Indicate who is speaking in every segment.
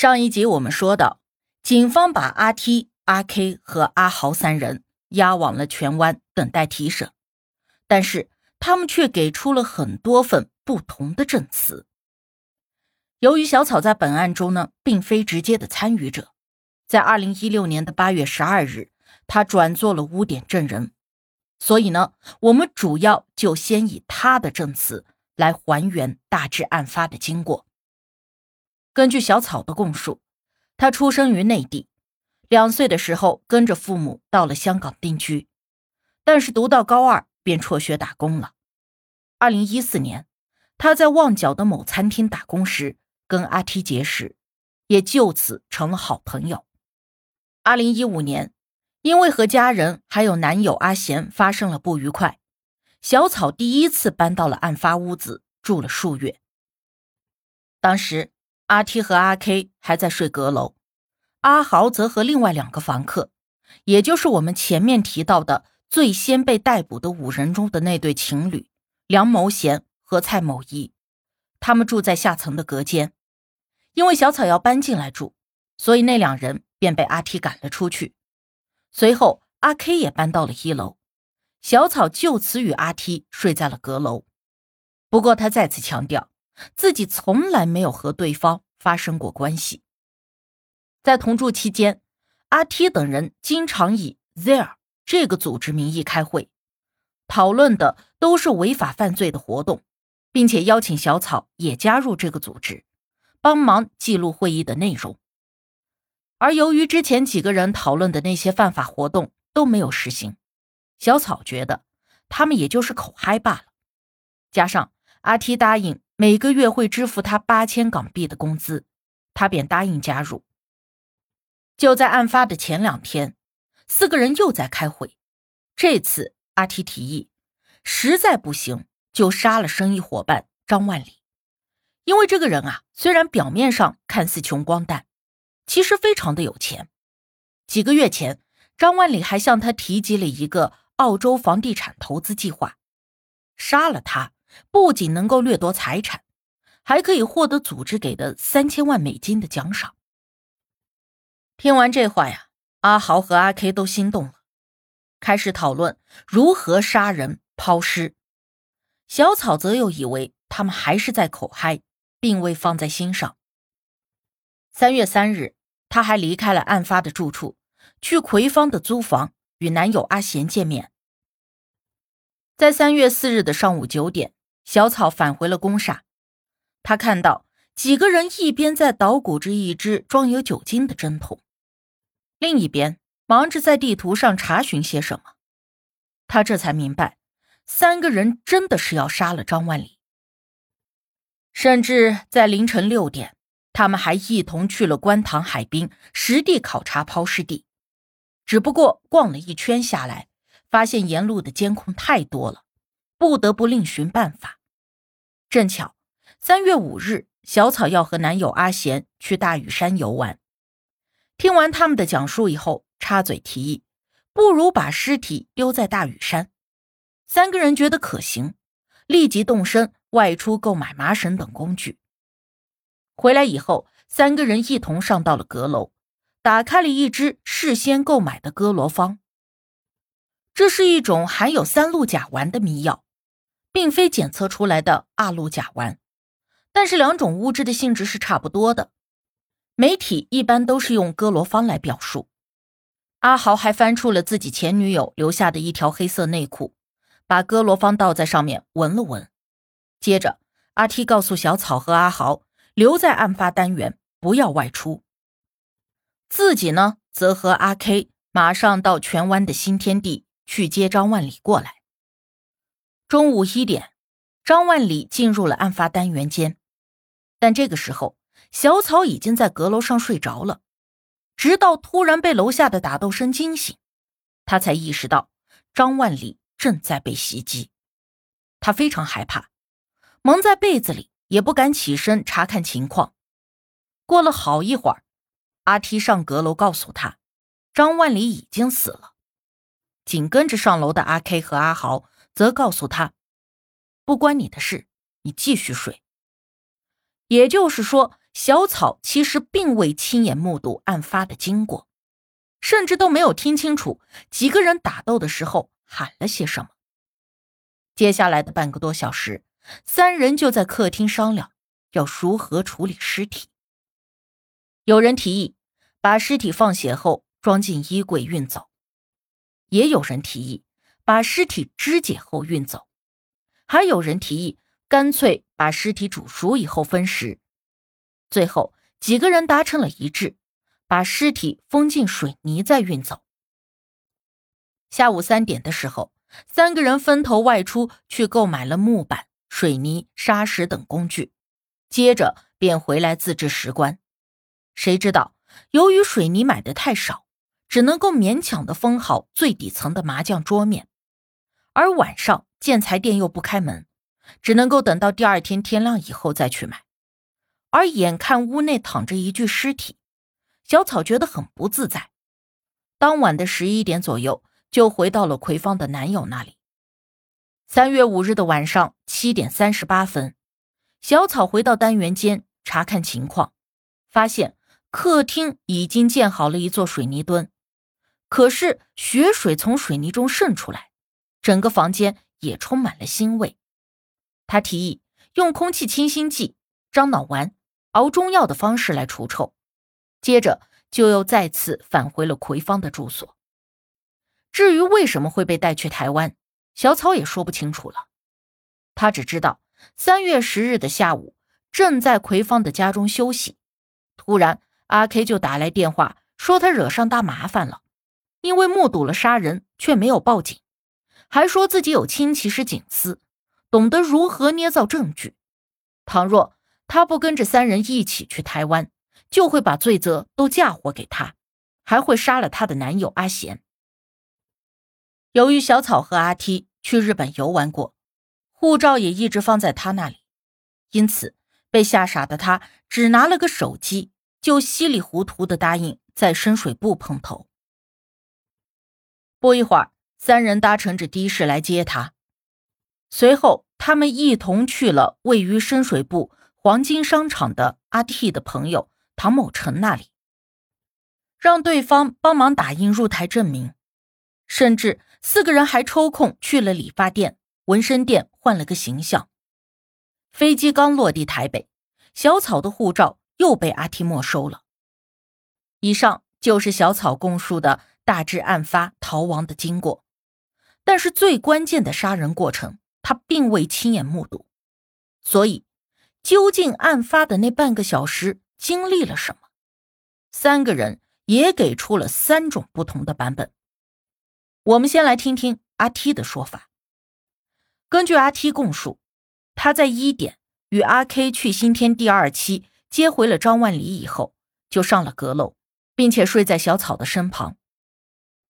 Speaker 1: 上一集我们说到，警方把阿 T、阿 K 和阿豪三人押往了荃湾等待提审，但是他们却给出了很多份不同的证词。由于小草在本案中呢，并非直接的参与者，在二零一六年的八月十二日，他转做了污点证人，所以呢，我们主要就先以他的证词来还原大致案发的经过。根据小草的供述，他出生于内地，两岁的时候跟着父母到了香港定居，但是读到高二便辍学打工了。二零一四年，他在旺角的某餐厅打工时跟阿 T 结识，也就此成了好朋友。二零一五年，因为和家人还有男友阿贤发生了不愉快，小草第一次搬到了案发屋子住了数月。当时。阿 T 和阿 K 还在睡阁楼，阿豪则和另外两个房客，也就是我们前面提到的最先被逮捕的五人中的那对情侣梁某贤和蔡某仪，他们住在下层的隔间。因为小草要搬进来住，所以那两人便被阿 T 赶了出去。随后，阿 K 也搬到了一楼，小草就此与阿 T 睡在了阁楼。不过，他再次强调。自己从来没有和对方发生过关系。在同住期间，阿 T 等人经常以 “there” 这个组织名义开会，讨论的都是违法犯罪的活动，并且邀请小草也加入这个组织，帮忙记录会议的内容。而由于之前几个人讨论的那些犯法活动都没有实行，小草觉得他们也就是口嗨罢了。加上阿 T 答应。每个月会支付他八千港币的工资，他便答应加入。就在案发的前两天，四个人又在开会。这次阿 T 提议，实在不行就杀了生意伙伴张万里，因为这个人啊，虽然表面上看似穷光蛋，其实非常的有钱。几个月前，张万里还向他提及了一个澳洲房地产投资计划，杀了他。不仅能够掠夺财产，还可以获得组织给的三千万美金的奖赏。听完这话呀，阿豪和阿 K 都心动了，开始讨论如何杀人抛尸。小草则又以为他们还是在口嗨，并未放在心上。三月三日，他还离开了案发的住处，去葵芳的租房与男友阿贤见面。在三月四日的上午九点。小草返回了公厦，他看到几个人一边在捣鼓着一只装有酒精的针筒，另一边忙着在地图上查询些什么。他这才明白，三个人真的是要杀了张万里。甚至在凌晨六点，他们还一同去了观塘海滨实地考察抛尸地。只不过逛了一圈下来，发现沿路的监控太多了，不得不另寻办法。正巧，三月五日，小草要和男友阿贤去大屿山游玩。听完他们的讲述以后，插嘴提议，不如把尸体丢在大屿山。三个人觉得可行，立即动身外出购买麻绳等工具。回来以后，三个人一同上到了阁楼，打开了一支事先购买的哥罗芳。这是一种含有三氯甲烷的迷药。并非检测出来的二氯甲烷，但是两种物质的性质是差不多的。媒体一般都是用哥罗芳来表述。阿豪还翻出了自己前女友留下的一条黑色内裤，把哥罗芳倒在上面闻了闻。接着，阿 T 告诉小草和阿豪留在案发单元，不要外出。自己呢，则和阿 K 马上到荃湾的新天地去接张万里过来。中午一点，张万里进入了案发单元间，但这个时候，小草已经在阁楼上睡着了。直到突然被楼下的打斗声惊醒，他才意识到张万里正在被袭击。他非常害怕，蒙在被子里，也不敢起身查看情况。过了好一会儿，阿 T 上阁楼告诉他，张万里已经死了。紧跟着上楼的阿 K 和阿豪。则告诉他，不关你的事，你继续睡。也就是说，小草其实并未亲眼目睹案发的经过，甚至都没有听清楚几个人打斗的时候喊了些什么。接下来的半个多小时，三人就在客厅商量要如何处理尸体。有人提议把尸体放血后装进衣柜运走，也有人提议把尸体肢解后运走，还有人提议干脆把尸体煮熟以后分食。最后几个人达成了一致，把尸体封进水泥再运走。下午三点的时候，三个人分头外出去购买了木板、水泥、砂石等工具，接着便回来自制石棺。谁知道，由于水泥买的太少，只能够勉强的封好最底层的麻将桌面，而晚上建材店又不开门，只能够等到第二天天亮以后再去买。而眼看屋内躺着一具尸体，小草觉得很不自在。当晚的十一点左右，就回到了葵芳的男友那里。三月五日的晚上七点三十八分，小草回到单元间查看情况，发现客厅已经建好了一座水泥墩，可是血水从水泥中渗出来，整个房间也充满了腥味。他提议用空气清新剂、樟脑丸。熬中药的方式来除臭，接着就又再次返回了葵芳的住所。至于为什么会被带去台湾，小草也说不清楚了。他只知道三月十日的下午，正在葵芳的家中休息，突然阿 K 就打来电话，说他惹上大麻烦了，因为目睹了杀人却没有报警，还说自己有亲戚是警司，懂得如何捏造证据。倘若他不跟着三人一起去台湾，就会把罪责都嫁祸给他，还会杀了他的男友阿贤。由于小草和阿 T 去日本游玩过，护照也一直放在他那里，因此被吓傻的他只拿了个手机，就稀里糊涂的答应在深水埗碰头。不一会儿，三人搭乘着的士来接他，随后他们一同去了位于深水埗。黄金商场的阿 T 的朋友唐某成那里，让对方帮忙打印入台证明，甚至四个人还抽空去了理发店、纹身店换了个形象。飞机刚落地台北，小草的护照又被阿 T 没收了。以上就是小草供述的大致案发逃亡的经过，但是最关键的杀人过程他并未亲眼目睹，所以。究竟案发的那半个小时经历了什么？三个人也给出了三种不同的版本。我们先来听听阿 T 的说法。根据阿 T 供述，他在一点与阿 K 去新天地二期接回了张万里以后，就上了阁楼，并且睡在小草的身旁。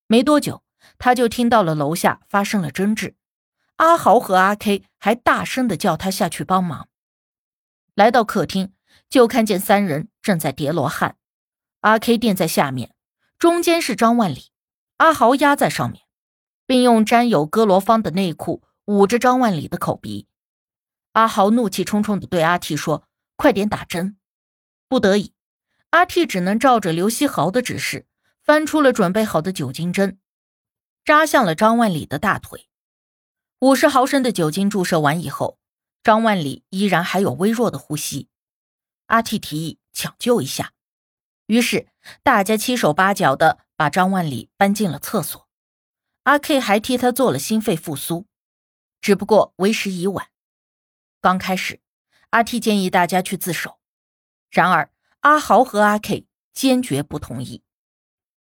Speaker 1: 没多久，他就听到了楼下发生了争执，阿豪和阿 K 还大声的叫他下去帮忙。来到客厅，就看见三人正在叠罗汉，阿 K 垫在下面，中间是张万里，阿豪压在上面，并用沾有哥罗芳的内裤捂着张万里的口鼻。阿豪怒气冲冲的对阿 T 说：“快点打针！”不得已，阿 T 只能照着刘希豪的指示，翻出了准备好的酒精针，扎向了张万里的大腿。五十毫升的酒精注射完以后。张万里依然还有微弱的呼吸，阿 T 提议抢救一下，于是大家七手八脚的把张万里搬进了厕所。阿 K 还替他做了心肺复苏，只不过为时已晚。刚开始，阿 T 建议大家去自首，然而阿豪和阿 K 坚决不同意。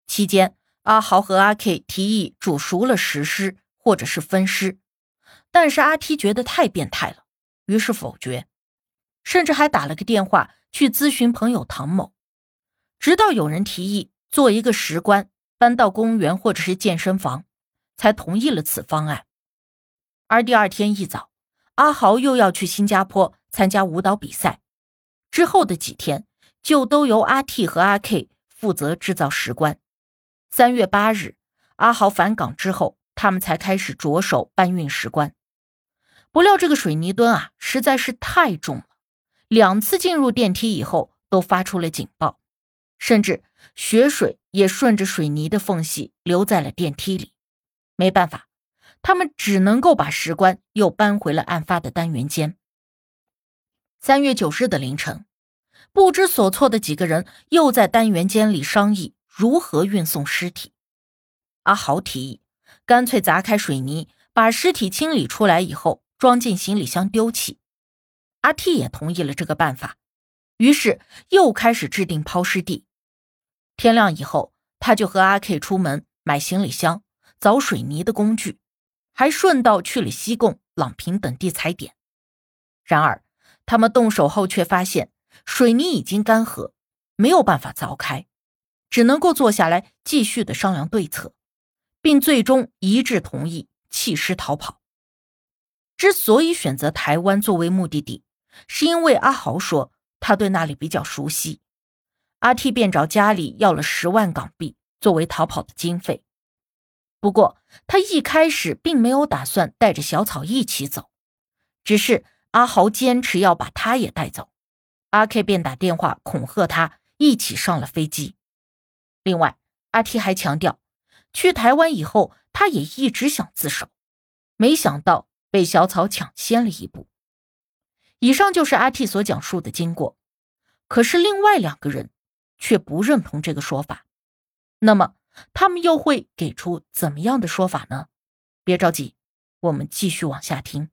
Speaker 1: 期间，阿豪和阿 K 提议煮熟了实施或者是分尸，但是阿 T 觉得太变态了。于是否决，甚至还打了个电话去咨询朋友唐某，直到有人提议做一个石棺，搬到公园或者是健身房，才同意了此方案。而第二天一早，阿豪又要去新加坡参加舞蹈比赛，之后的几天就都由阿 T 和阿 K 负责制造石棺。三月八日，阿豪返港之后，他们才开始着手搬运石棺。不料这个水泥墩啊，实在是太重了。两次进入电梯以后，都发出了警报，甚至血水也顺着水泥的缝隙流在了电梯里。没办法，他们只能够把石棺又搬回了案发的单元间。三月九日的凌晨，不知所措的几个人又在单元间里商议如何运送尸体。阿豪提议，干脆砸开水泥，把尸体清理出来以后，装进行李箱丢弃。阿 T 也同意了这个办法，于是又开始制定抛尸地。天亮以后，他就和阿 K 出门买行李箱、凿水泥的工具，还顺道去了西贡、朗平等地踩点。然而，他们动手后却发现水泥已经干涸，没有办法凿开，只能够坐下来继续的商量对策，并最终一致同意弃尸逃跑。之所以选择台湾作为目的地，是因为阿豪说他对那里比较熟悉，阿 T 便找家里要了十万港币作为逃跑的经费。不过他一开始并没有打算带着小草一起走，只是。阿豪坚持要把他也带走，阿 K 便打电话恐吓他一起上了飞机。另外，阿 T 还强调，去台湾以后，他也一直想自首，没想到被小草抢先了一步。以上就是阿 T 所讲述的经过，可是另外两个人却不认同这个说法。那么，他们又会给出怎么样的说法呢？别着急，我们继续往下听。